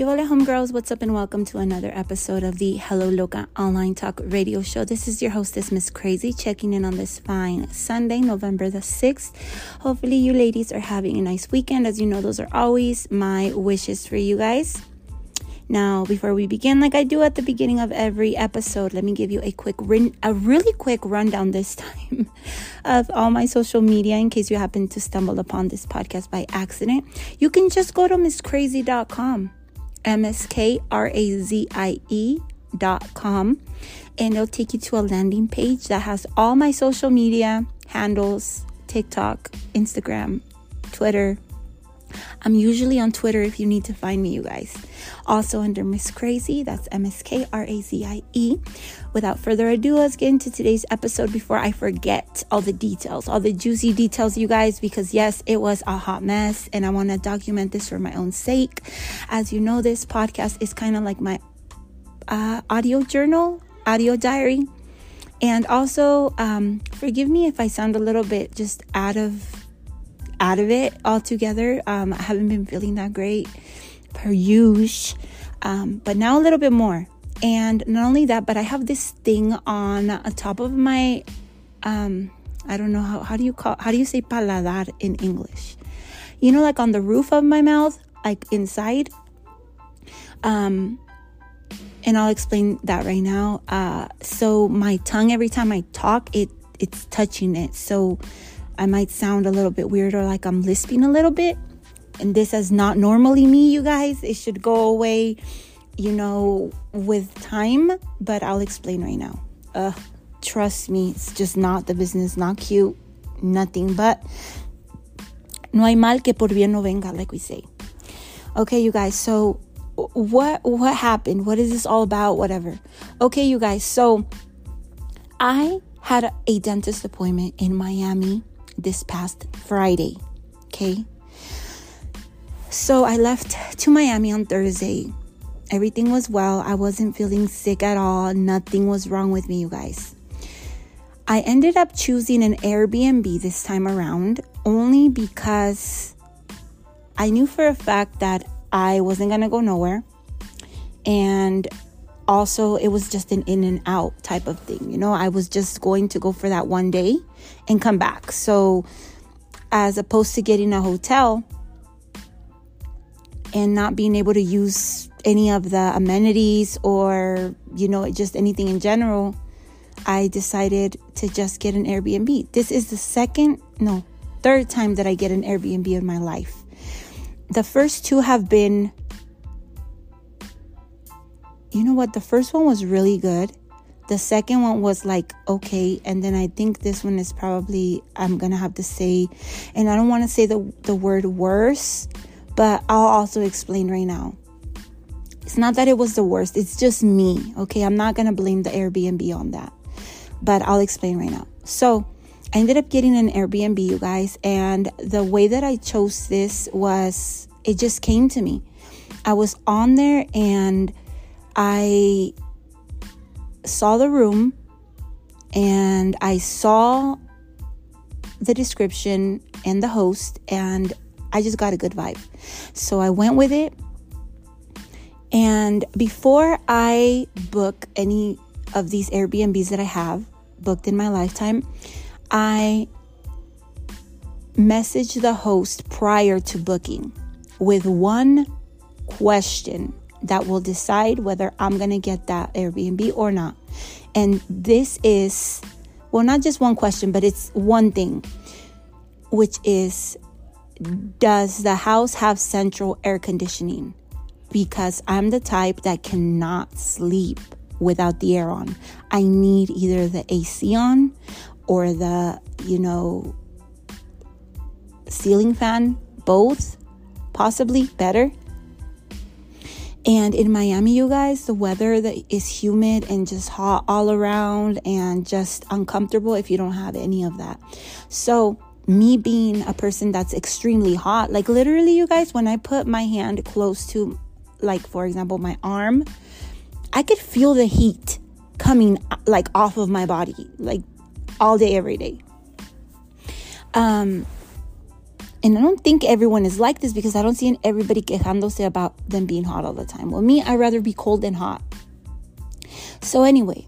Que hola, homegirls. What's up, and welcome to another episode of the Hello Loca online talk radio show. This is your hostess, Ms Krazie, checking in on this fine Sunday, November the 6th. Hopefully, you ladies are having a nice weekend. As you know, those are always my wishes for you guys. Now, before we begin, like I do at the beginning of every episode, let me give you a quick, a really quick rundown this time of all my social media in case you happen to stumble upon this podcast by accident. You can just go to mskrazie.com M-S-K-R-A-Z-I-E dot com and it'll take you to a landing page that has all my social media handles TikTok, Instagram, Twitter. I'm usually on Twitter if you need to find me, you guys. Also under Ms Krazie, that's M S K R A Z I E. Without further ado, let's get into today's episode before I forget all the details, all the juicy details, you guys, because yes, it was a hot mess and I want to document this for my own sake. As you know, this podcast is kind of like my uh, audio journal, audio diary. And also, um, forgive me if I sound a little bit just out of out of it altogether. Um, I haven't been feeling that great per use, um, but now a little bit more. And not only that, but I have this thing on a top of my, um, I don't know how, how do you call, how do you say paladar in English? You know, like on the roof of my mouth, like inside. Um, and I'll explain that right now. Uh, so my tongue, every time I talk, it it's touching it. So I might sound a little bit weird or like I'm lisping a little bit. And this is not normally me, you guys. It should go away, you know, with time, but I'll explain right now. Uh, trust me, it's just not the business, not cute, nothing but no hay mal que por bien no venga, like we say. Okay, you guys, so what what happened? What is this all about? Whatever. Okay, you guys, so I had a dentist appointment in Miami this past Friday. Okay. So I left to Miami on Thursday. Everything was well. I wasn't feeling sick at all. Nothing was wrong with me, you guys. I ended up choosing an Airbnb this time around only because I knew for a fact that I wasn't going to go nowhere. And also, it was just an in and out type of thing. You know, I was just going to go for that one day and come back. So, as opposed to getting a hotel and not being able to use any of the amenities or, you know, just anything in general, I decided to just get an Airbnb. This is the second, no, third time that I get an Airbnb in my life. The first two have been you know what? The first one was really good. The second one was like, okay. And then I think this one is probably, I'm going to have to say, and I don't want to say the, the word worse, but I'll also explain right now. It's not that it was the worst, it's just me. Okay. I'm not going to blame the Airbnb on that, but I'll explain right now. So, I ended up getting an Airbnb, you guys, and the way that I chose this was it just came to me. I was on there and I saw the room and I saw the description and the host, and I just got a good vibe. So I went with it. And before I book any of these Airbnbs that I have booked in my lifetime, I message the host prior to booking with one question that will decide whether I'm going to get that Airbnb or not. And this is, well, not just one question, but it's one thing, which is Does the house have central air conditioning? Because I'm the type that cannot sleep without the air on. I need either the AC on or the, you know, ceiling fan, both, possibly better. And in Miami, you guys, the weather that is humid and just hot all around and just uncomfortable if you don't have any of that. So, me being a person that's extremely hot, like literally, you guys, when I put my hand close to, like, for example, my arm, I could feel the heat coming like off of my body, like all day, every day. Um, and I don't think everyone is like this because I don't see everybody quejándose about them being hot all the time. Well, me, I'd rather be cold than hot. So, anyway,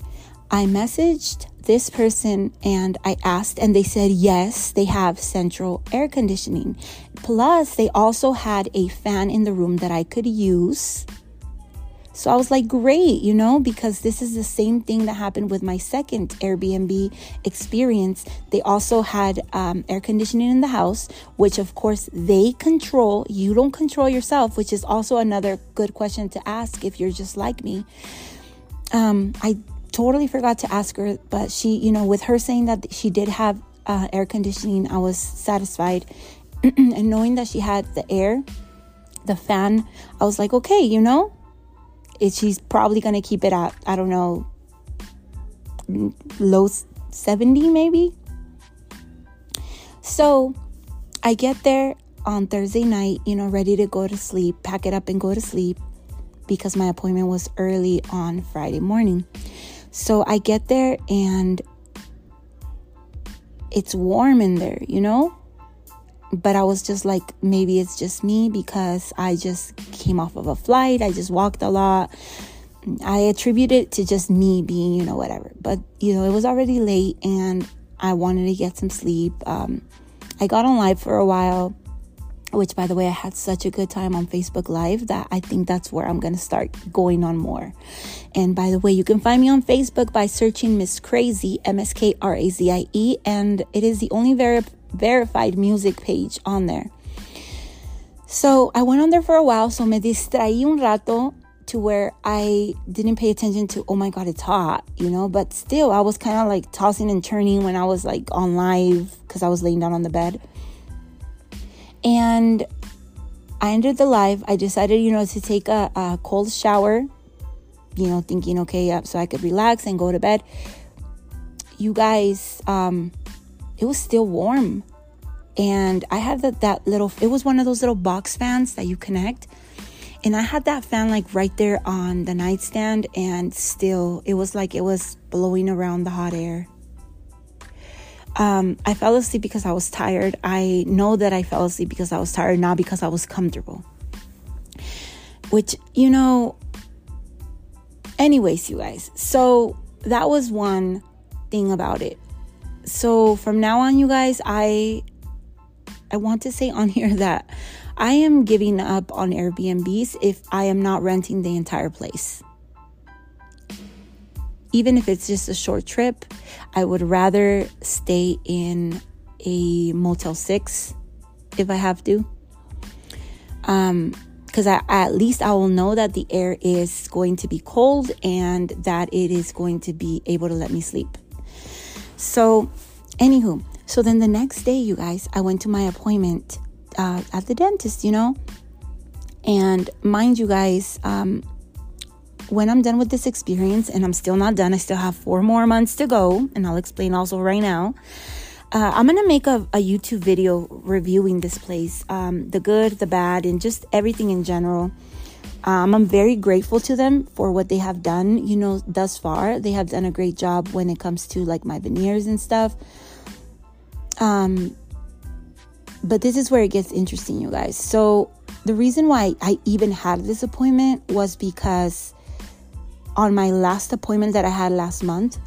I messaged this person and I asked, and they said yes, they have central air conditioning. Plus, they also had a fan in the room that I could use. So I was like, great, you know, because this is the same thing that happened with my second Airbnb experience. They also had um, air conditioning in the house, which of course they control. You don't control yourself, which is also another good question to ask if you're just like me. Um, I totally forgot to ask her, but she, you know, with her saying that she did have uh, air conditioning, I was satisfied. and knowing that she had the air, the fan, I was like, okay, you know, it, she's probably going to keep it at, I don't know, low 70 maybe. So I get there on Thursday night, you know, ready to go to sleep, pack it up and go to sleep because my appointment was early on Friday morning. So I get there and it's warm in there, you know? But I was just like, maybe it's just me because I just came off of a flight. I just walked a lot. I attribute it to just me being, you know, whatever. But, you know, it was already late and I wanted to get some sleep. Um, I got on live for a while which by the way, I had such a good time on Facebook Live that I think that's where I'm going to start going on more. And by the way, you can find me on Facebook by searching Ms Krazie, M S K R A Z I E, and it is the only ver- verified music page on there. So I went on there for a while, so me distraí un rato to where I didn't pay attention to, oh my God, it's hot, you know, but still, I was kind of like tossing and turning when I was like on live because I was laying down on the bed. And I ended the live. I decided, you know, to take a, a cold shower, you know, thinking, okay, yeah, so I could relax and go to bed. You guys, um, it was still warm. And I had that, that little, it was one of those little box fans that you connect. And I had that fan like right there on the nightstand, and still, it was like it was blowing around the hot air. Um, I fell asleep because I was tired. I know that I fell asleep because I was tired, not because I was comfortable. Which, you know, anyways, you guys. So that was one thing about it. So from now on, you guys, I I want to say on here that I am giving up on Airbnbs if I am not renting the entire place even if it's just a short trip, I would rather stay in a Motel 6 if I have to. Um, because I, at least I will know that the air is going to be cold and that it is going to be able to let me sleep. So, anywho, so then the next day, you guys, I went to my appointment uh, at the dentist, you know, and mind you guys, um, when I'm done with this experience, and I'm still not done, I still have four more months to go, and I'll explain also right now. Uh, I'm gonna make a, a, YouTube video reviewing this place um, the good, the bad, and just everything in general. Um, I'm very grateful to them for what they have done, you know, thus far. They have done a great job when it comes to like my veneers and stuff. Um, but this is where it gets interesting, you guys. So, the reason why I even had this appointment was because on my last appointment that I had last month,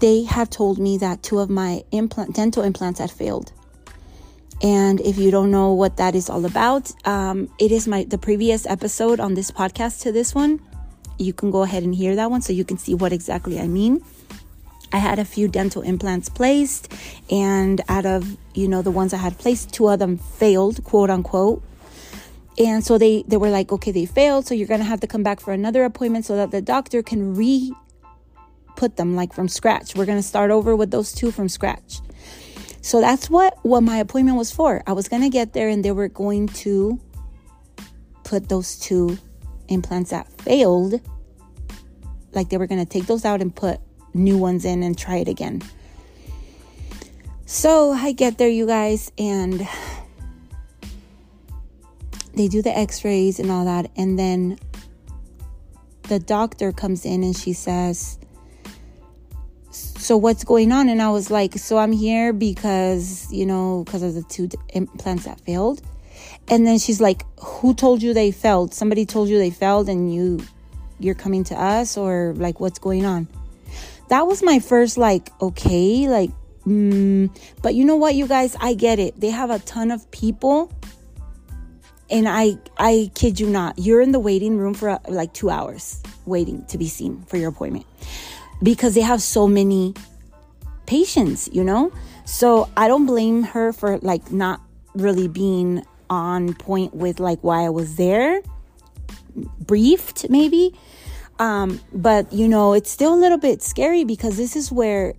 they had told me that two of my implant dental implants had failed. And if you don't know what that is all about, um, it is my the previous episode on this podcast to this one. You can go ahead and hear that one so you can see what exactly I mean. I had a few dental implants placed, and out of you know the ones I had placed, two of them failed, quote unquote. And so they, they were like, okay, they failed. So you're to have to come back for another appointment so that the doctor can re put them like from scratch. We're to start over with those two from scratch. So that's what, what my appointment was for. I was going to get there and they were going to put those two implants that failed. Like they were going to take those out and put new ones in and try it again. So I get there, you guys, and they do the x-rays and all that and then the doctor comes in and she says so what's going on? And I was like, so I'm here because, you know, because of the two implants that failed. And then she's like, who told you they failed? Somebody told you they failed and you, you're coming to us or like what's going on? That was my first like, okay, like, mm. but you know what, you guys, I get it. They have a ton of people and I I kid you not, you're in the waiting room for like 2 hours waiting to be seen for your appointment because they have so many patients, you know? So I don't blame her for like not really being on point with like why I was there. Briefed maybe. Um, but you know, it's still a little bit scary because this is where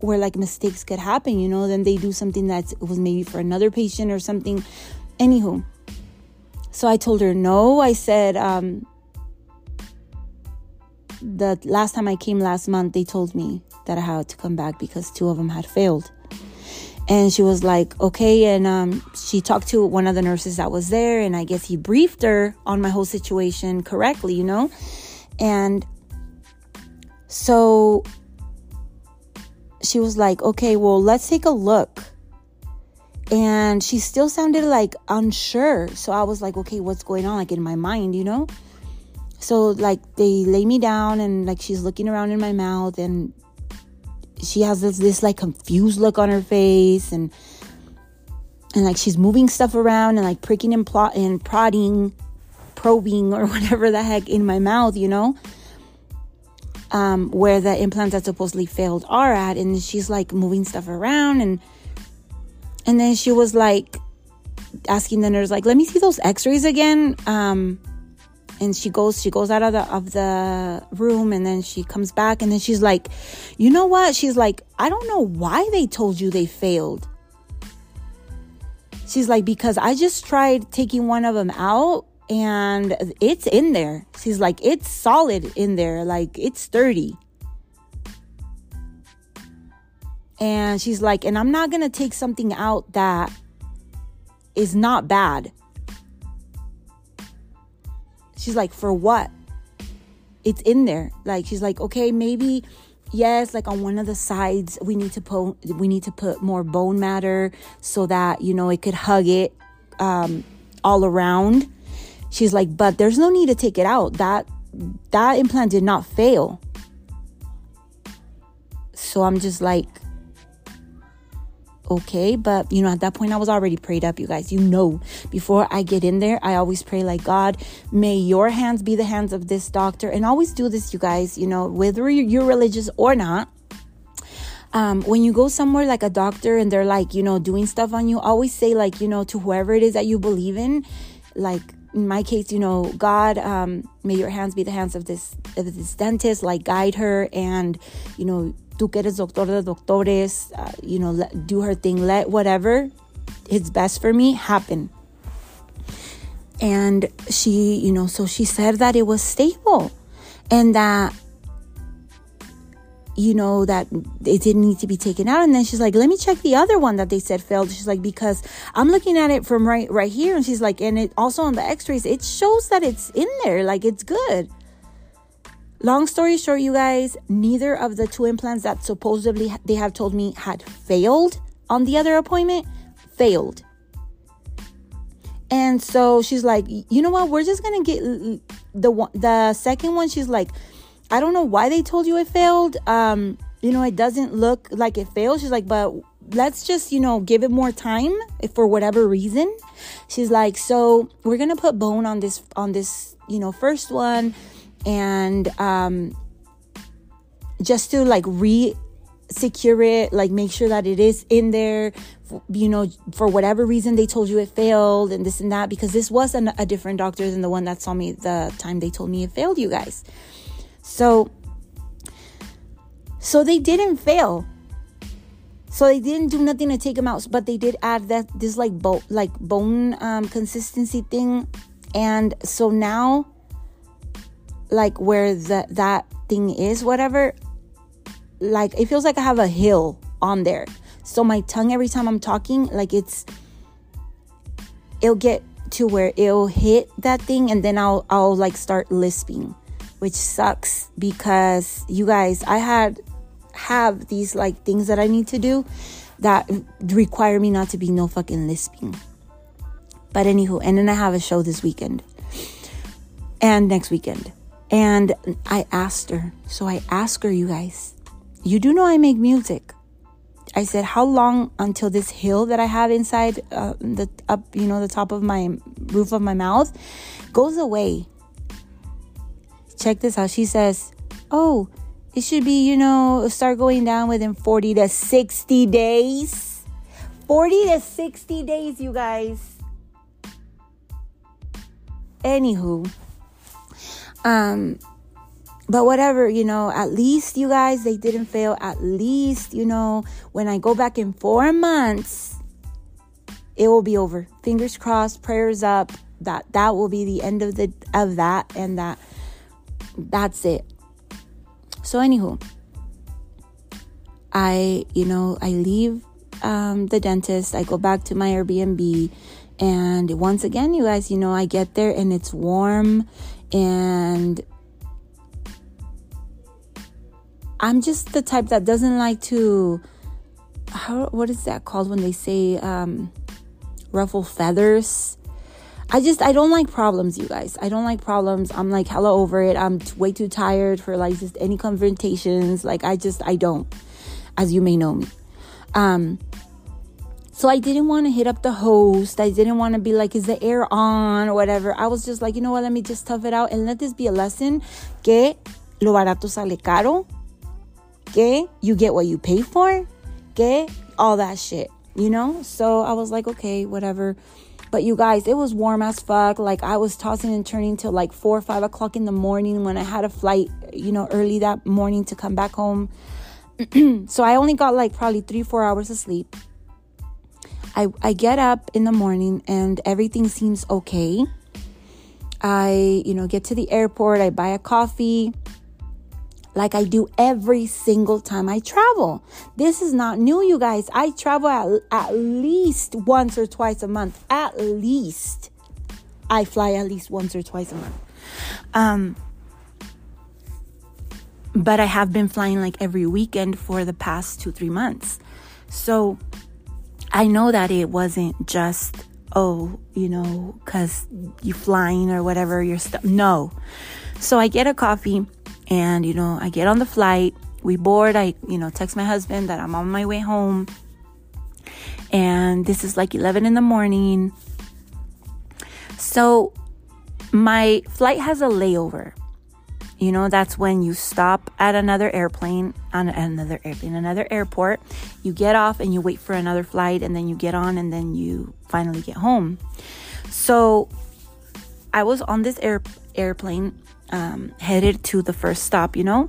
where like mistakes could happen, you know, then they do something that was maybe for another patient or something. Anywho. So I told her no. I said, um, the last time I came last month, they told me that I had to come back because two of them had failed. And she was like, okay. And um, she talked to one of the nurses that was there, and I guess he briefed her on my whole situation correctly, you know? And so she was like, okay, well, let's take a look. And she still sounded like unsure. So I was like, okay, what's going on? Like in my mind, you know? So like they lay me down and like she's looking around in my mouth and she has this this like confused look on her face and and like she's moving stuff around and like pricking and plot and prodding, probing or whatever the heck in my mouth, you know, um, where the implants that supposedly failed are at, and she's like moving stuff around and and then she was like asking the nurse like, "Let me see those X-rays again." Um, and she goes she goes out of the of the room and then she comes back and then she's like you know what? She's like i don't know why they told you they failed. She's like because i just tried taking one of them out and it's in there. She's like it's solid in there like it's sturdy. And she's like and i'm not gonna take something out that is not bad She's like, for what? It's in there. Like she's like, okay, maybe yes, like on one of the sides we need to put we need to put more bone matter so that you know it could hug it um, all around. She's like, but there's no need to take it out. That that implant did not fail. So I'm just like, okay but you know at that point i was already prayed up you guys. You know before i get in there i always pray like god may your hands be the hands of this doctor. And always do this you guys you know whether you're religious or not um, when you go somewhere like a doctor and they're like you know doing stuff on you always say like you know to whoever it is that you believe in like in my case, you know, God, um, may your hands be the hands of this of this dentist, like guide her and, you know, tú que eres doctor de doctores, uh, you know, let, do her thing, let whatever is best for me happen. And she, you know, so she said that it was stable and that, you know, that it didn't need to be taken out. And then she's like, let me check the other one that they said failed. She's like, because I'm looking at it from right, right here. And she's like, and it also on the x-rays, it shows that it's in there. Like it's good. Long story short, you guys, neither of the two implants that supposedly they have told me had failed on the other appointment failed. And so she's like, you know what? We're just gonna get the one, the second one. She's like, I don't know why they told you it failed. Um, you know, it doesn't look like it failed. She's like, but let's just you know give it more time for whatever reason. She's like, so we're gonna put bone on this on this you know first one and um, just to like re secure it like make sure that it is in there you know for whatever reason they told you it failed and this and that because this was an, a different doctor than the one that saw me the time they told me it failed you guys. So so they didn't fail. So they didn't do nothing to take them out but they did add that this like bone like bone um, consistency thing. And so now like where the that thing is whatever like it feels like i have a hill on there so my tongue every time i'm talking like it's it'll get to where it'll hit that thing and then i'll i'll like start lisping which sucks because you guys, I had have these like things that I need to do that require me not to be no fucking lisping. But anywho, and then I have a show this weekend and next weekend. And I asked her, so I asked her, you guys, you do know I make music. I said, how long until this hill that I have inside uh, the up, you know, the top of my roof of my mouth goes away? Check this out. She says, oh, it should be, you know, start going down within 40 to 60 days. 40 to 60 days, you guys. Anywho, um, but whatever, you know, at least you guys, they didn't fail. At least, you know, when I go back in four months, it will be over. Fingers crossed, prayers up. That that will be the end of the of that, and that that's it. So, anywho, I, you know, I leave um, the dentist. I go back to my Airbnb. And once again, you guys, you know, I get there and it's warm and I'm just the type that doesn't like to how what is that called when they say um ruffle feathers I just I don't like problems, you guys. I don't like problems. I'm like hella over it. I'm t- way too tired for like just any confrontations. Like I just I don't, as you may know me. Um. So I didn't want to hit up the host. I didn't want to be like, is the air on or whatever. I was just like, you know what? Let me just tough it out and let this be a lesson. Que lo barato sale caro. Que you get what you pay for. Que all that shit. You know. So I was like, okay, whatever but you guys, it was warm as fuck. Like I was tossing and turning till like four or five o'clock in the morning when I had a flight, you know, early that morning to come back home. so I only got like probably three, four hours of sleep. I, I get up in the morning and everything seems okay. I, you know, get to the airport, I buy a coffee like I do every single time I travel. This is not new, you guys. I travel at, at least once or twice a month. At least. I fly at least once or twice a month. Um, but I have been flying like every weekend for the past two, three months. So I know that it wasn't just, oh, you know, because you flying or whatever, you're. No. So I get a coffee and, you know, I get on the flight, we board, I, you know, text my husband that I'm on my way home. And this is like 11 in the morning. So my flight has a layover. You know, that's when you stop at another airplane, on another airplane, another airport. You get off and you wait for another flight, and then you get on, and then you finally get home. So I was on this air, airplane um, headed to the first stop, you know?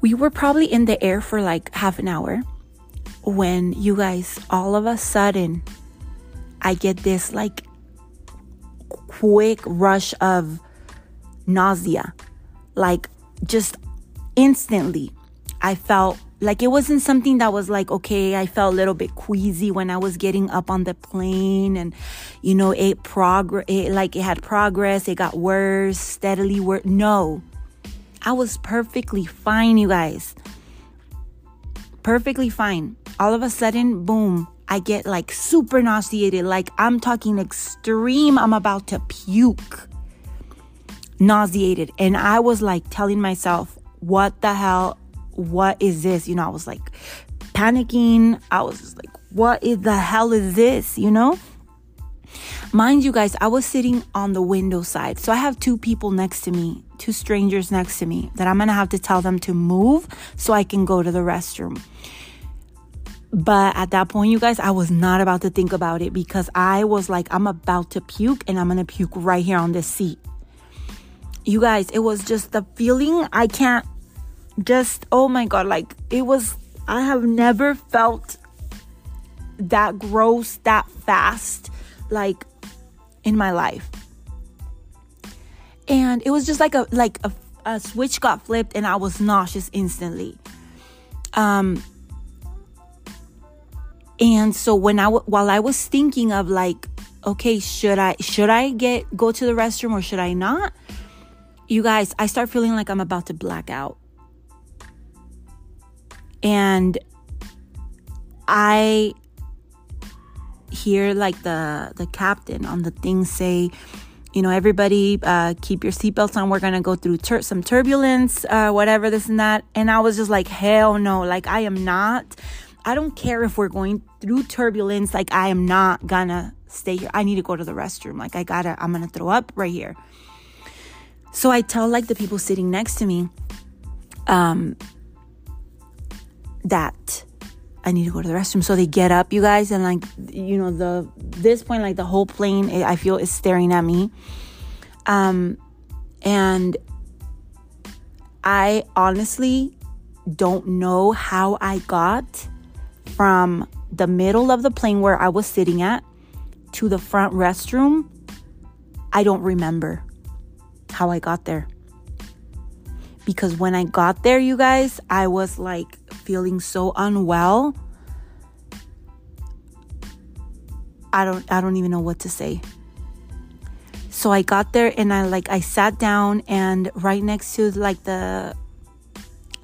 We were probably in the air for like half an hour when you guys, all of a sudden, I get this like quick rush of nausea. Like just instantly, I felt like it wasn't something that was like, okay, I felt a little bit queasy when I was getting up on the plane and, you know, it progress, like it had progress. It got worse, steadily worse. No, I was perfectly fine, you guys. Perfectly fine. All of a sudden, boom, I get like super nauseated. Like I'm talking extreme. I'm about to puke. Nauseated. And I was like telling myself, what the hell what is this? You know, I was like panicking. I was just like, what is the hell is this? You know? Mind you guys, I was sitting on the window side. So I have two people next to me, two strangers next to me that I'm going to have to tell them to move so I can go to the restroom. But at that point, you guys, I was not about to think about it because I was like, I'm about to puke and I'm going to puke right here on this seat. You guys, it was just the feeling I can't just oh my god like it was i have never felt that gross that fast like in my life. And it was just like a like a, a switch got flipped and i was nauseous instantly. Um and so when i while i was thinking of like okay should i should i get go to the restroom or should i not? You guys, I start feeling like I'm about to black out. And I hear like the the captain on the thing say, you know, everybody uh, keep your seatbelts on. We're gonna go through tur- some turbulence, uh, whatever this and that. And I was just like, hell no! Like I am not. I don't care if we're going through turbulence. Like I am not gonna stay here. I need to go to the restroom. Like I gotta. I'm gonna throw up right here. So I tell like the people sitting next to me, um, that I need to go to the restroom. So they get up, you guys, and like, you know, the this point, like the whole plane, I feel is staring at me. Um, and I honestly don't know how I got from the middle of the plane where I was sitting at to the front restroom. I don't remember how I got there. Because when I got there, you guys, I was like feeling so unwell. I don't I don't even know what to say. So I got there and I like I sat down and right next to like the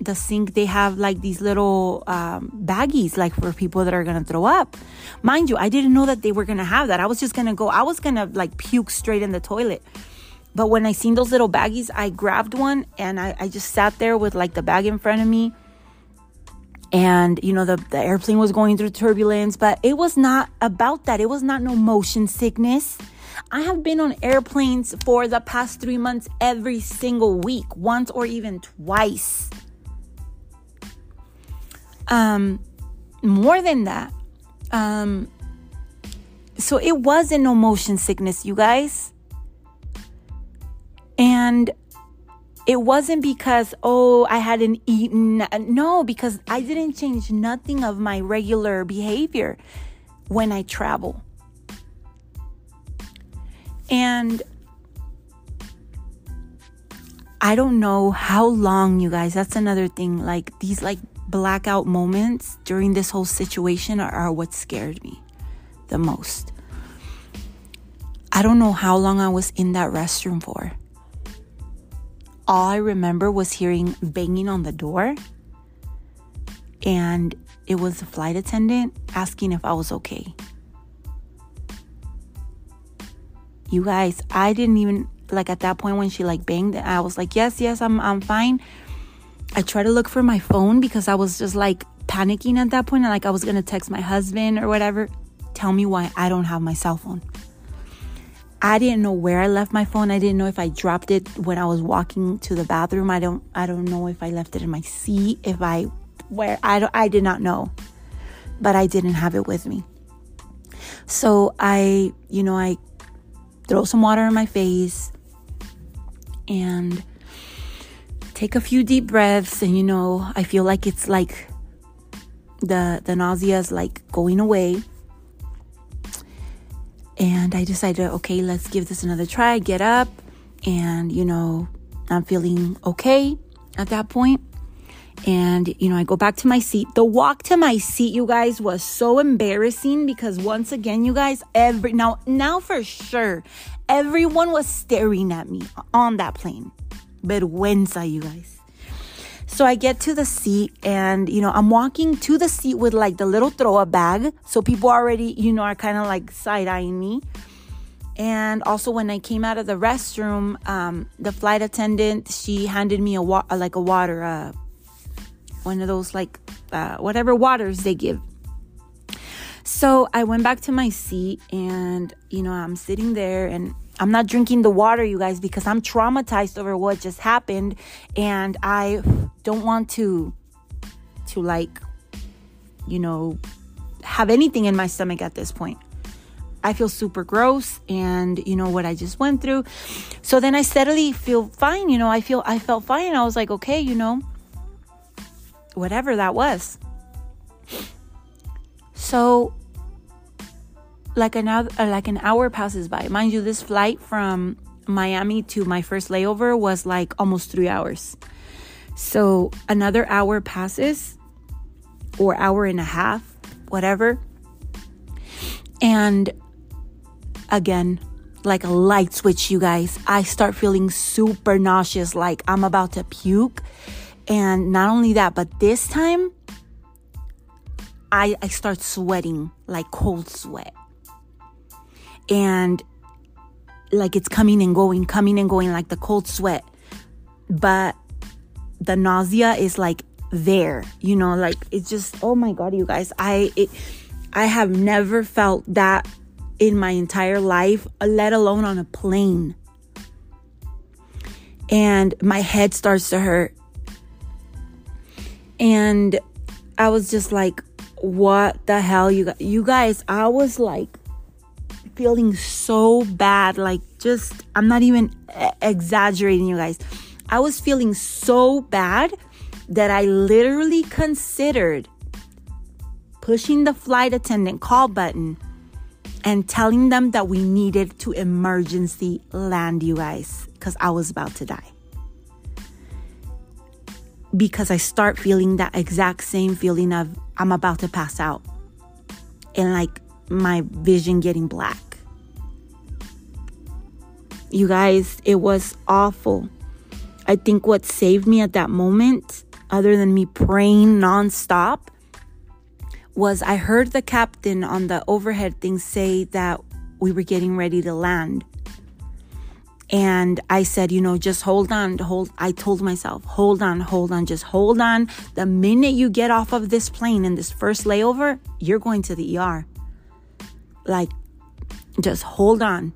the sink they have like these little um, baggies like for people that are gonna throw up mind you i didn't know that they were gonna have that i was just gonna go i was gonna like puke straight in the toilet but when i seen those little baggies i grabbed one and i, I just sat there with like the bag in front of me and you know the, the airplane was going through turbulence but it was not about that. It was not no motion sickness. I have been on airplanes for the past three months every single week once or even twice. Um more than that um so it wasn't no motion sickness you guys. And it wasn't because, oh, I hadn't eaten. No, because I didn't change nothing of my regular behavior when I travel. And I don't know how long, you guys, that's another thing. Like these, like, blackout moments during this whole situation are, are what scared me the most. I don't know how long I was in that restroom for all I remember was hearing banging on the door. And it was the flight attendant asking if I was okay. You guys, I didn't even like at that point when she like banged, I was like, "Yes, yes, I'm I'm fine." I tried to look for my phone because I was just like panicking at that point and like I was going to text my husband or whatever. Tell me why I don't have my cell phone. I didn't know where I left my phone. I didn't know if I dropped it when I was walking to the bathroom. I don't I don't know if I left it in my seat, if I where I don't I did not know. But I didn't have it with me. So I, you know, I throw some water in my face and take a few deep breaths and you know, I feel like it's like the the nausea is like going away and I decided, okay, let's give this another try. Get up, and you know, I'm feeling okay at that point. And you know, I go back to my seat. The walk to my seat, you guys, was so embarrassing because once again, you guys, every now, now for sure, everyone was staring at me on that plane. Vergüenza, you guys. So I get to the seat and, you know, I'm walking to the seat with like the little throw up bag. So people already, you know, are kind of like side eyeing me. And also when I came out of the restroom, um, the flight attendant, she handed me a wa- like a water, uh, one of those like, uh, whatever waters they give. So I went back to my seat and, you know, I'm sitting there and I'm not drinking the water, you guys, because I'm traumatized over what just happened and I don't want to to like you know have anything in my stomach at this point. I feel super gross and you know what I just went through. So then I steadily feel fine, you know, I feel I felt fine. I was like, okay, you know, whatever that was. So like an hour, uh, like an hour passes by. Mind you, this flight from Miami to my first layover was like almost three hours. So another hour passes, or hour and a half, whatever. And again, like a light switch, you guys. I start feeling super nauseous, like I'm about to puke. And not only that, but this time, I, I start sweating like cold sweat. And like it's coming and going, coming and going like the cold sweat. But the nausea is like there, you know, like it's just oh my god, you guys. I it I have never felt that in my entire life, let alone on a plane. And my head starts to hurt. And I was just like, what the hell, you guys? You guys, I was like feeling so bad. Like, just, I'm not even exaggerating, you guys. I was feeling so bad that I literally considered pushing the flight attendant call button and telling them that we needed to emergency land, you guys, because I was about to die. Because I start feeling that exact same feeling of I'm about to pass out and like my vision getting black. You guys, it was awful. I think what saved me at that moment, other than me praying nonstop, was I heard the captain on the overhead thing say that we were getting ready to land. And I said, you know, just hold on, hold. I told myself, hold on, hold on, just hold on. The minute you get off of this plane in this first layover, you're going to the ER. Like, just hold on.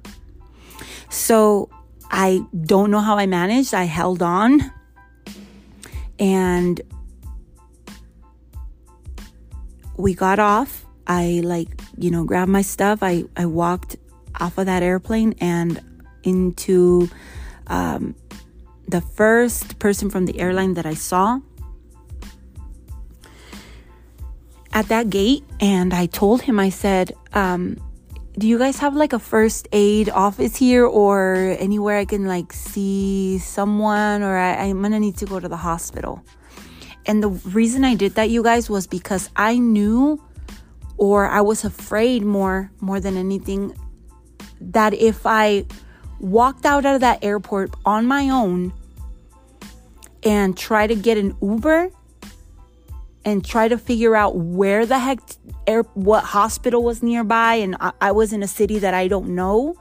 So I don't know how I managed. I held on and we got off. I like, you know, grabbed my stuff. I, I walked off of that airplane and into um, the first person from the airline that I saw at that gate. And I told him, I said, um, do you guys have like a first aid office here or anywhere I can like see someone or I, I'm gonna need to go to the hospital? And the reason I did that, you guys, was because I knew or I was afraid more more than anything that if I walked out of that airport on my own and try to get an Uber and try to figure out where the heck air, what hospital was nearby and I, I was in a city that I don't know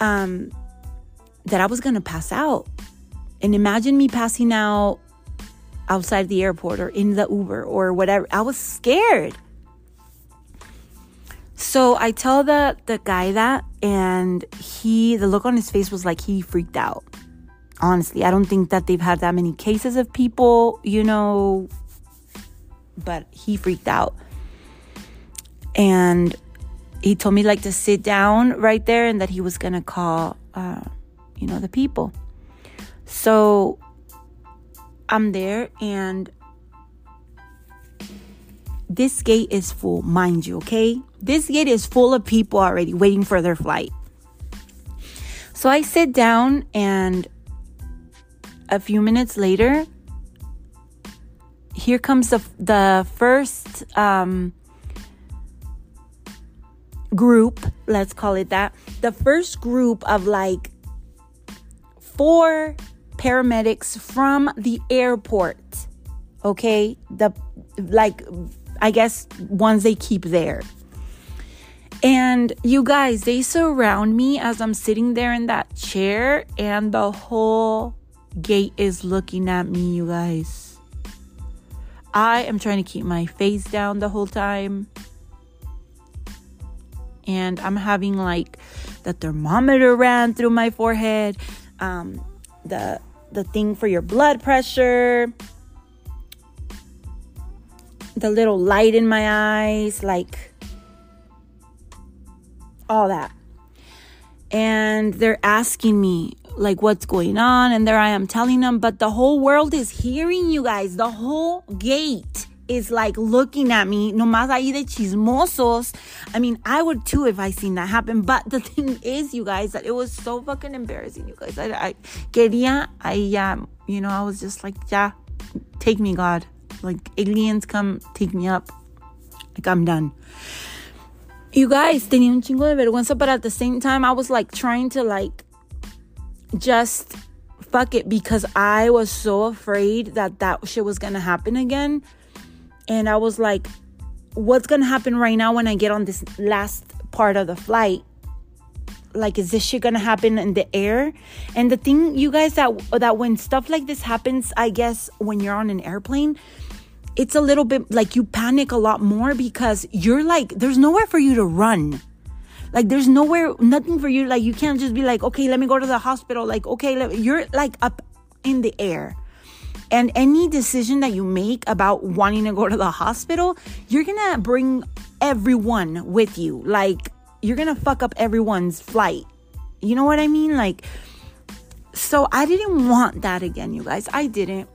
um that I was going to pass out. And imagine me passing out outside the airport or in the Uber or whatever. I was scared. So I tell the the guy that and he the look on his face was like he freaked out. Honestly, I don't think that they've had that many cases of people, you know, but he freaked out. And he told me like to sit down right there and that he was to call uh, you know, the people. So I'm there and this gate is full, mind you, okay? This gate is full of people already waiting for their flight. So I sit down and a few minutes later, here comes the, the first um, group, let's call it that. The first group of like four paramedics from the airport. Okay? The like I guess ones they keep there. And you guys, they surround me as I'm sitting there in that chair and the whole gate is looking at me, you guys. I am trying to keep my face down the whole time. And I'm having like the thermometer ran through my forehead. Um, the the thing for your blood pressure, the little light in my eyes, like all that. And they're asking me, like, what's going on? And there I am telling them, but the whole world is hearing you guys. The whole gate is like looking at me, no más ahí de chismosos. I mean, I would too if I seen that happen. But the thing is, you guys, that it was so fucking embarrassing, you guys. I, I quería, I, um, you know, I was just like, yeah, take me, God. Like aliens come take me up. Like I'm done. You guys, tenía un chingo de vergüenza, but at the same time, I was like trying to like just fuck it because I was so afraid that that shit was gonna happen again. And I was like, what's gonna happen right now when I get on this last part of the flight? Like, is this shit gonna happen in the air? And the thing, you guys, that that when stuff like this happens, I guess when you're on an airplane, it's a little bit like you panic a lot more because you're like, there's nowhere for you to run. Like, there's nowhere, nothing for you. Like, you can't just be like, okay, let me go to the hospital. Like, okay, you're like up in the air. And any decision that you make about wanting to go to the hospital, you're gonna bring everyone with you. Like, you're gonna fuck up everyone's flight. You know what I mean? Like, so I didn't want that again, you guys. I didn't.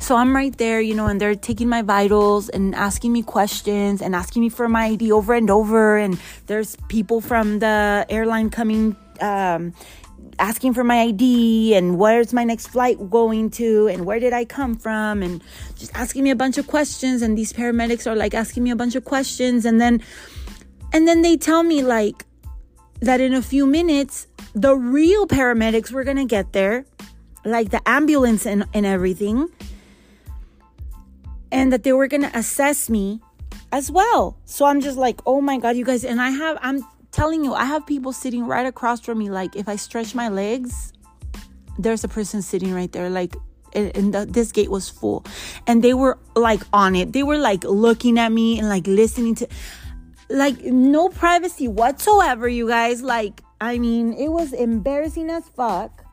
So I'm right there, you know, and they're taking my vitals and asking me questions and asking me for my ID over and over. And there's people from the airline coming, um, asking for my ID and where's my next flight going to and where did I come from and just asking me a bunch of questions. And these paramedics are like asking me a bunch of questions. And then, and then they tell me like that in a few minutes, the real paramedics were going to get there, like the ambulance and, and everything and that they were going to assess me as well. So I'm just like, oh my God, you guys. And I have, I'm telling you, I have people sitting right across from me. Like, if I stretch my legs, there's a person sitting right there. Like, and, the, this gate was full. And they were like on it. They were like looking at me and like listening to, like, no privacy whatsoever, you guys. Like, I mean, it was embarrassing as fuck.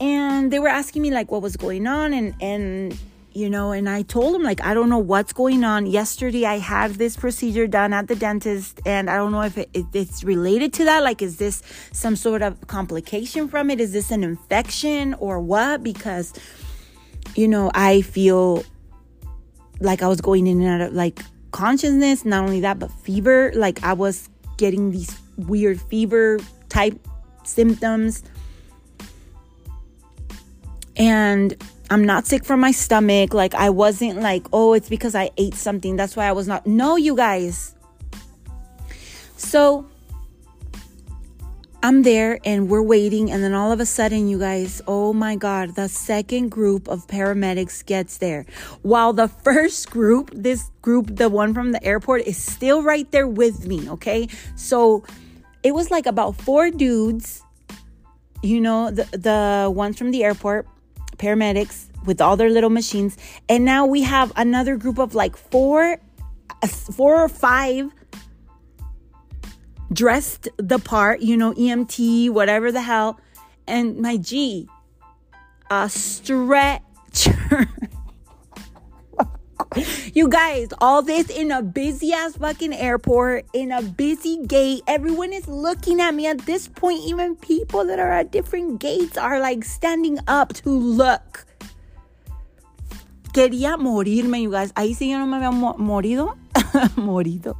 And they were asking me like what was going on and and you know and i told him like i don't know what's going on. Yesterday i had this procedure done at the dentist and i don't know if, it, if it's related to that. Like is this some sort of complication from it? Is this an infection or what? Because you know i feel like i was going in and out of like consciousness. Not only that but fever. Like i was getting these weird fever type symptoms. And I'm not sick from my stomach. Like, I wasn't like, oh, it's because I ate something. That's why I was not. No, you guys. So I'm there and we're waiting. And then all of a sudden, you guys, oh my God, the second group of paramedics gets there. While the first group, this group, the one from the airport, is still right there with me. Okay. So it was like about four dudes, you know, the, the ones from the airport paramedics with all their little machines. And now we have another group of like four, four or five dressed the part, you know, EMT, whatever the hell. And my G, a stretcher. you guys, all this in a busy ass fucking airport, in a busy gate. Everyone is looking at me at this point. Even people that are at different gates are like standing up to look. Quería morirme, you guys. Ahí sí yo no me había mo morido. morido.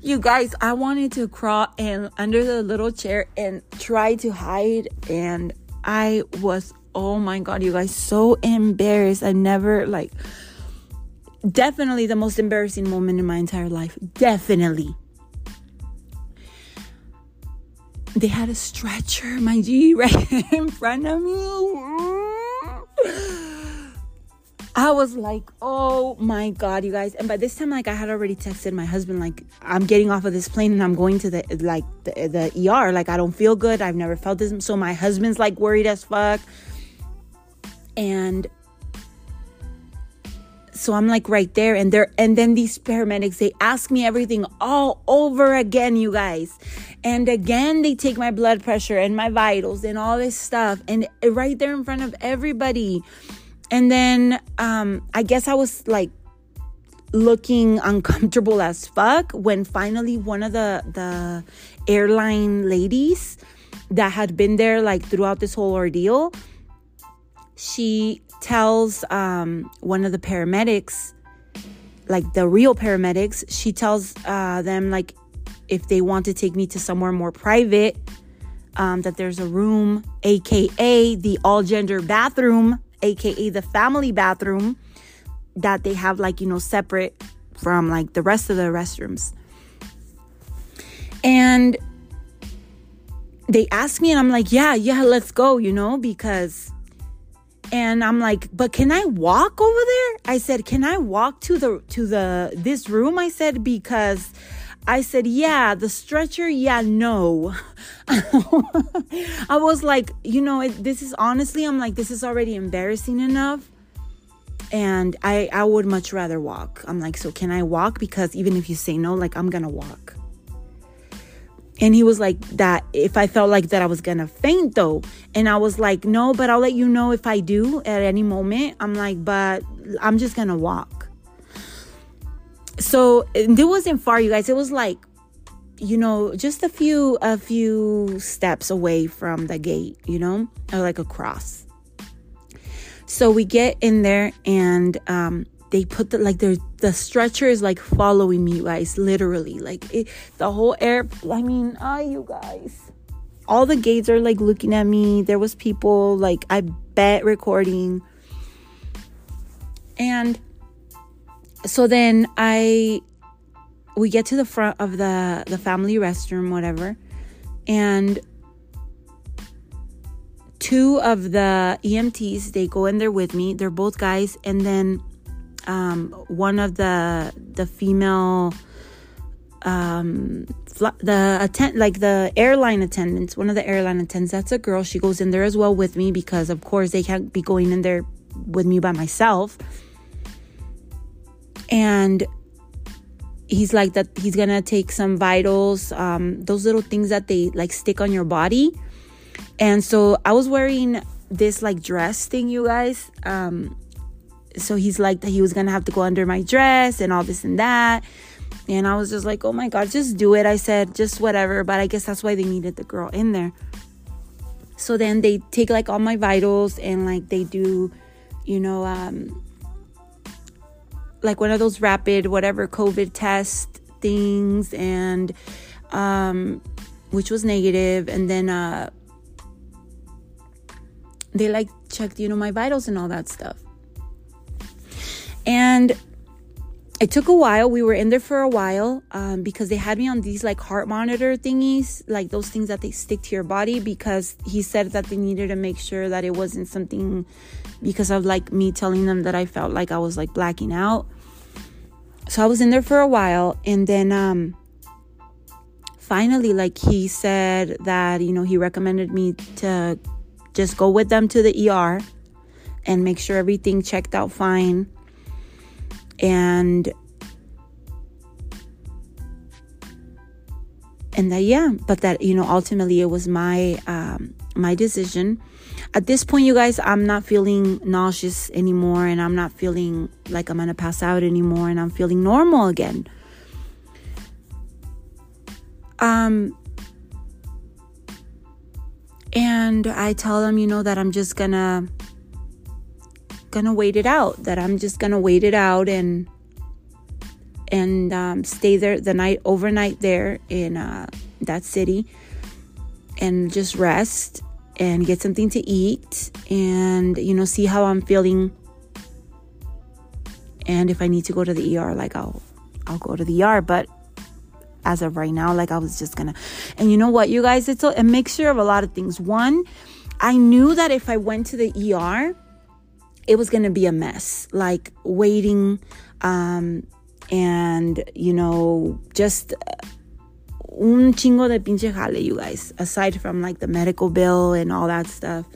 You guys, I wanted to crawl and under the little chair and try to hide. And I was, oh my God, you guys, so embarrassed. I never like definitely the most embarrassing moment in my entire life. Definitely. They had a stretcher, my G, right in front of me. I was like, oh my God, you guys. And by this time, like, I had already texted my husband, like, I'm getting off of this plane and I'm going to the, like, the, the ER. Like, I don't feel good. I've never felt this. So my husband's like worried as fuck. And so I'm like right there and there and then these paramedics they ask me everything all over again you guys. And again they take my blood pressure and my vitals and all this stuff and right there in front of everybody. And then um I guess I was like looking uncomfortable as fuck when finally one of the the airline ladies that had been there like throughout this whole ordeal she tells um, one of the paramedics, like the real paramedics, she tells uh, them like if they want to take me to somewhere more private, um, that there's a room, aka the all gender bathroom, aka the family bathroom, that they have like you know separate from like the rest of the restrooms. And they asked me and I'm like, "Yeah, yeah, let's go," you know, because and I'm like, "But can I walk over there?" I said, "Can I walk to the to the this room?" I said because I said, "Yeah, the stretcher, yeah, no." I was like, "You know, it, this is honestly, I'm like this is already embarrassing enough." And I I would much rather walk. I'm like, "So can I walk because even if you say no, like I'm going to walk." And he was like, that if I felt like that I was gonna faint though. And I was like, no, but I'll let you know if I do at any moment. I'm like, but I'm just gonna walk. So it wasn't far, you guys. It was like, you know, just a few a few steps away from the gate, you know, or like across. So we get in there and um they put the like the the stretcher is like following me, guys, literally. Like it, the whole air. I mean, ah, you guys. All the gates are like looking at me. There was people like I bet recording. And so then I we get to the front of the the family restroom whatever and two of the EMTs they go in there with me they're both guys and then um, one of the the female um the attend like the airline attendants one of the airline attendants that's a girl. She goes in there as well with me because of course they can't be going in there with me by myself. And he's like that he's gonna take some vitals um those little things that they like stick on your body. And so i was wearing this like dress thing you guys. Um so he's like that he was gonna have to go under my dress and all this and that. And i was just like oh my god just do it. I said just whatever. But i guess that's why they needed the girl in there. So then they take like all my vitals and like they do you know um like one of those rapid whatever covid test things and um which was negative. And then uh they like checked you know my vitals and all that stuff and it took a while. We were in there for a while um, because they had me on these like heart monitor thingies, like those things that they stick to your body. Because he said that they needed to make sure that it wasn't something because of like me telling them that I felt like I was like blacking out. So I was in there for a while, and then um, finally, like he said that you know he recommended me to just go with them to the ER and make sure everything checked out fine and and that yeah but that you know ultimately it was my um my decision. At this point you guys i'm not feeling nauseous anymore and i'm not feeling like i'm gonna pass out anymore and i'm feeling normal again. Um and i tell them you know that i'm just gonna gonna wait it out that i'm just gonna wait it out and and um, stay there the night overnight there in uh, that city and just rest and get something to eat and you know see how i'm feeling. And if i need to go to the er like i'll i'll go to the er but as of right now like i was just gonna and you know what you guys it's a, a mixture of a lot of things. One i knew that if i went to the er it was going to be a mess. Like waiting um, and you know just un chingo de pinche jale you guys aside from like the medical bill and all that stuff.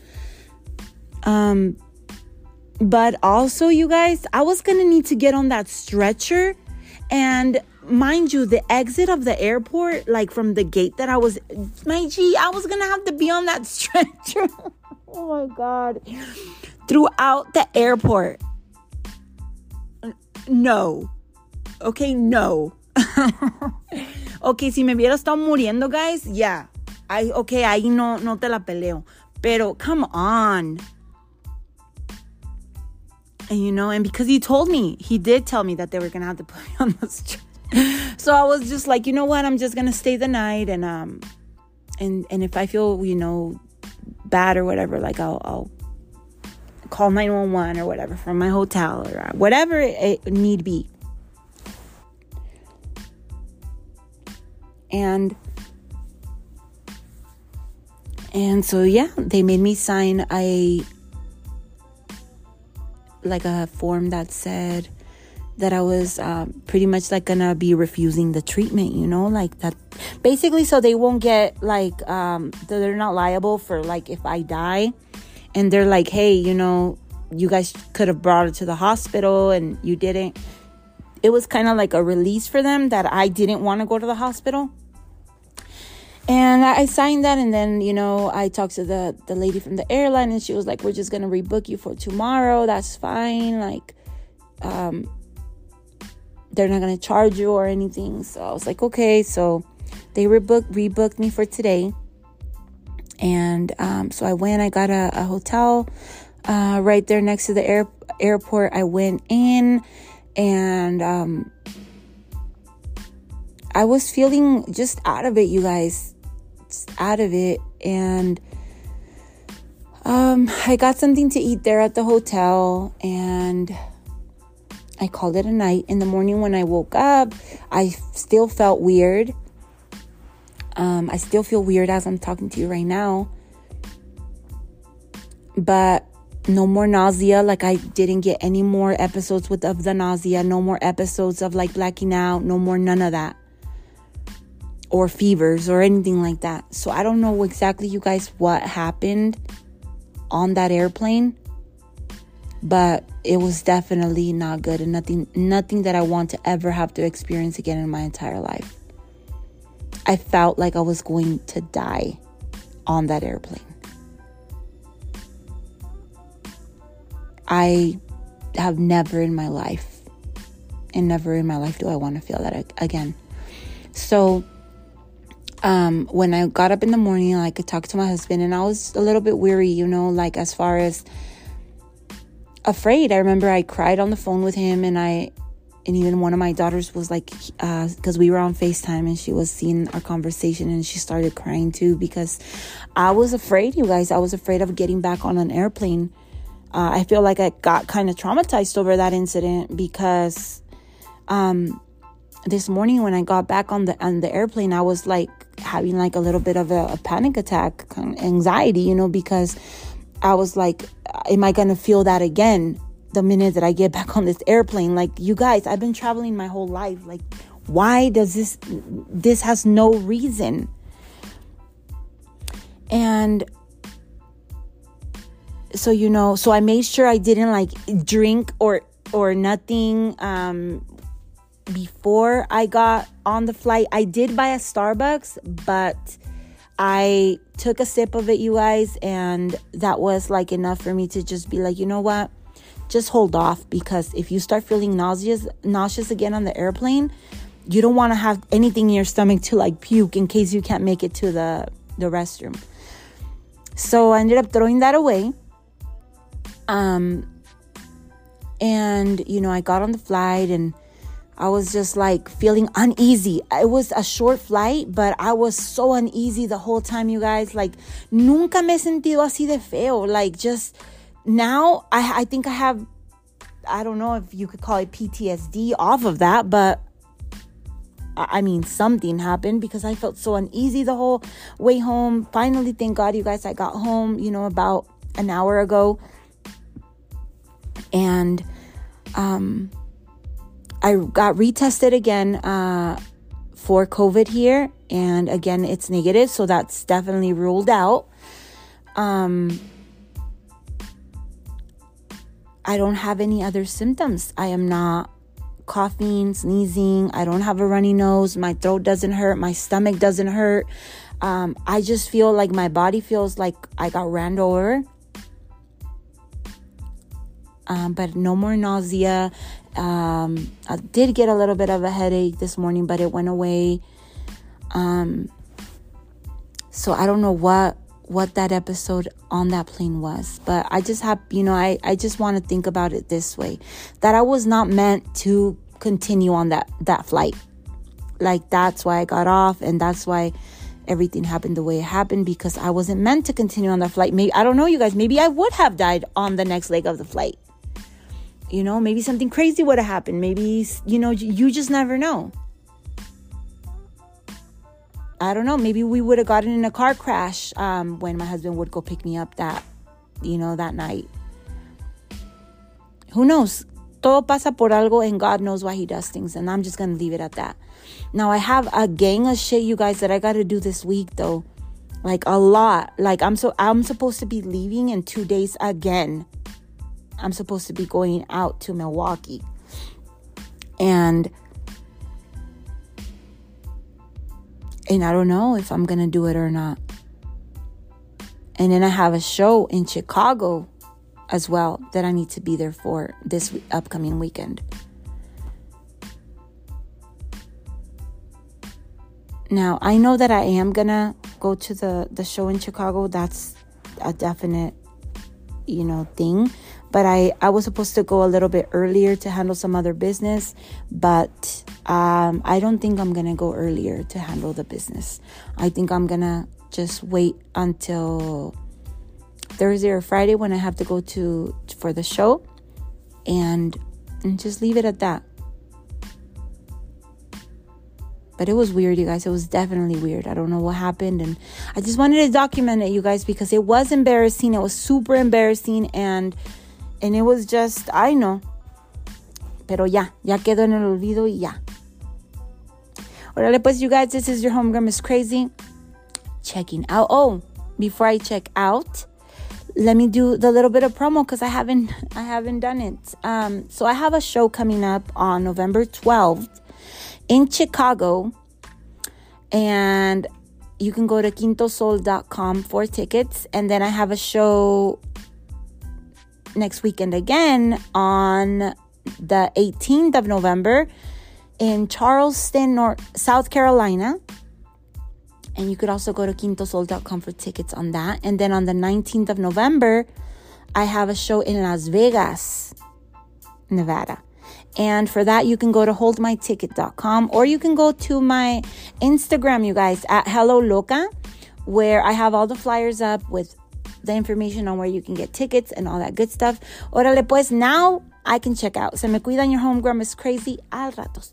Um but also you guys i was gonna need to get on that stretcher and mind you the exit of the airport like from the gate that i was my g i was gonna have to be on that stretcher. Oh my god throughout the airport. No. Okay, no. ok, si me hubiera estado muriendo, guys, yeah. I, ok, ahí no, no te la peleo. Pero, come on. And you know, and because he told me, he did tell me that they were gonna have to put me on the street. so I was just like, you know what, I'm just gonna stay the night and um and and if I feel, you know, bad or whatever, like I'll I'll call 911 or whatever from my hotel or uh, whatever it need be. And and so yeah, they made me sign a like a form that said that I was uh, pretty much like gonna be refusing the treatment, you know, like that. Basically, so they won't get like um, they're not liable for like if I die and they're like, hey, you know, you guys could have brought her to the hospital and you didn't. It was kind of like a release for them that I didn't want to go to the hospital. And I signed that, and then you know I talked to the the lady from the airline, and she was like, "We're just gonna rebook you for tomorrow. That's fine. Like, um, they're not gonna charge you or anything." So I was like, "Okay." So they rebooked rebooked me for today, and um, so I went. I got a, a hotel uh, right there next to the air, airport. I went in, and um, I was feeling just out of it, you guys out of it and um, I got something to eat there at the hotel and I called it a night. In the morning when I woke up, I still felt weird. Um, I still feel weird as I'm talking to you right now. But no more nausea. Like I didn't get any more episodes with of the nausea. No more episodes of like blacking out. No more none of that or fevers or anything like that. So I don't know exactly, you guys, what happened on that airplane, but it was definitely not good and nothing, nothing that I want to ever have to experience again in my entire life. I felt like I was going to die on that airplane. I have never in my life, and never in my life do I want to feel that again. So, um, when I got up in the morning, I could talk to my husband, and I was a little bit weary, you know, like as far as afraid. I remember I cried on the phone with him, and I, and even one of my daughters was like, because uh, we were on FaceTime, and she was seeing our conversation, and she started crying too because I was afraid, you guys. I was afraid of getting back on an airplane. Uh, I feel like I got kind of traumatized over that incident because, um, this morning when I got back on the on the airplane, I was like having like a little bit of a, a panic attack, anxiety, you know, because I was like, am I gonna feel that again the minute that I get back on this airplane? Like, you guys, I've been traveling my whole life. Like, why does this? This has no reason. And so you know, so I made sure I didn't like drink or or nothing um before I got on the flight. I did buy a Starbucks, but I took a sip of it, you guys, and that was like enough for me to just be like, you know what? Just hold off because if you start feeling nauseous nauseous again on the airplane, you don't want to have anything in your stomach to like puke in case you can't make it to the the restroom. So I ended up throwing that away. Um and you know, I got on the flight and I was just like feeling uneasy. It was a short flight, but I was so uneasy the whole time, you guys. Like, nunca me he sentido así de feo. Like, just now, I, I think I have, I don't know if you could call it PTSD off of that, but I mean, something happened because I felt so uneasy the whole way home. Finally, thank God, you guys, I got home, you know, about an hour ago. And, um, I got retested again uh, for COVID here, and again, it's negative, so that's definitely ruled out. Um, I don't have any other symptoms. I am not coughing, sneezing. I don't have a runny nose. My throat doesn't hurt. My stomach doesn't hurt. Um, I just feel like my body feels like I got ran over. Um, but no more nausea. Um, I did get a little bit of a headache this morning, but it went away. Um, so I don't know what what that episode on that plane was, but I just have you know I I just want to think about it this way that I was not meant to continue on that that flight. Like that's why I got off, and that's why everything happened the way it happened because I wasn't meant to continue on that flight. Maybe I don't know, you guys. Maybe I would have died on the next leg of the flight. You know, maybe something crazy would have happened. Maybe, you know, you just never know. I don't know, maybe we would have gotten in a car crash um, when my husband would go pick me up that, you know, that night. Who knows? Todo pasa por algo and God knows why he does things. And I'm just going to leave it at that. Now, I have a gang of shit, you guys, that I got to do this week, though. Like a lot. Like I'm so I'm supposed to be leaving in 2 days again. I'm supposed to be going out to Milwaukee. And and I don't know if I'm going to do it or not. And then I have a show in Chicago as well that I need to be there for this upcoming weekend. Now, I know that I am going to go to the the show in Chicago. That's a definite you know thing but i i was supposed to go a little bit earlier to handle some other business but um, i don't think i'm gonna go earlier to handle the business i think i'm gonna just wait until thursday or friday when i have to go to for the show and and just leave it at that but it was weird, you guys. It was definitely weird. I don't know what happened. And I just wanted to document it, you guys, because it was embarrassing. It was super embarrassing. And and it was just, I know. Pero ya, ya quedó en el olvido y ya. Órale, pues, you guys, this is your homegrown Ms Krazie. Checking out. Oh, before I check out, let me do the little bit of promo because I haven't I haven't done it. Um, so I have a show coming up on November 12th in Chicago. And you can go to quintosol.com for tickets. And then I have a show next weekend again on the 18th of November in Charleston, North, South Carolina. And you could also go to quintosol.com for tickets on that. And then on the 19th of November, I have a show in Las Vegas, Nevada. And for that, you can go to holdmyticket.com or you can go to my Instagram, you guys, at Hello Loca, where I have all the flyers up with the information on where you can get tickets and all that good stuff. Órale, pues now I can check out. Se me cuidan your homegrown Ms Krazie. Al ratos.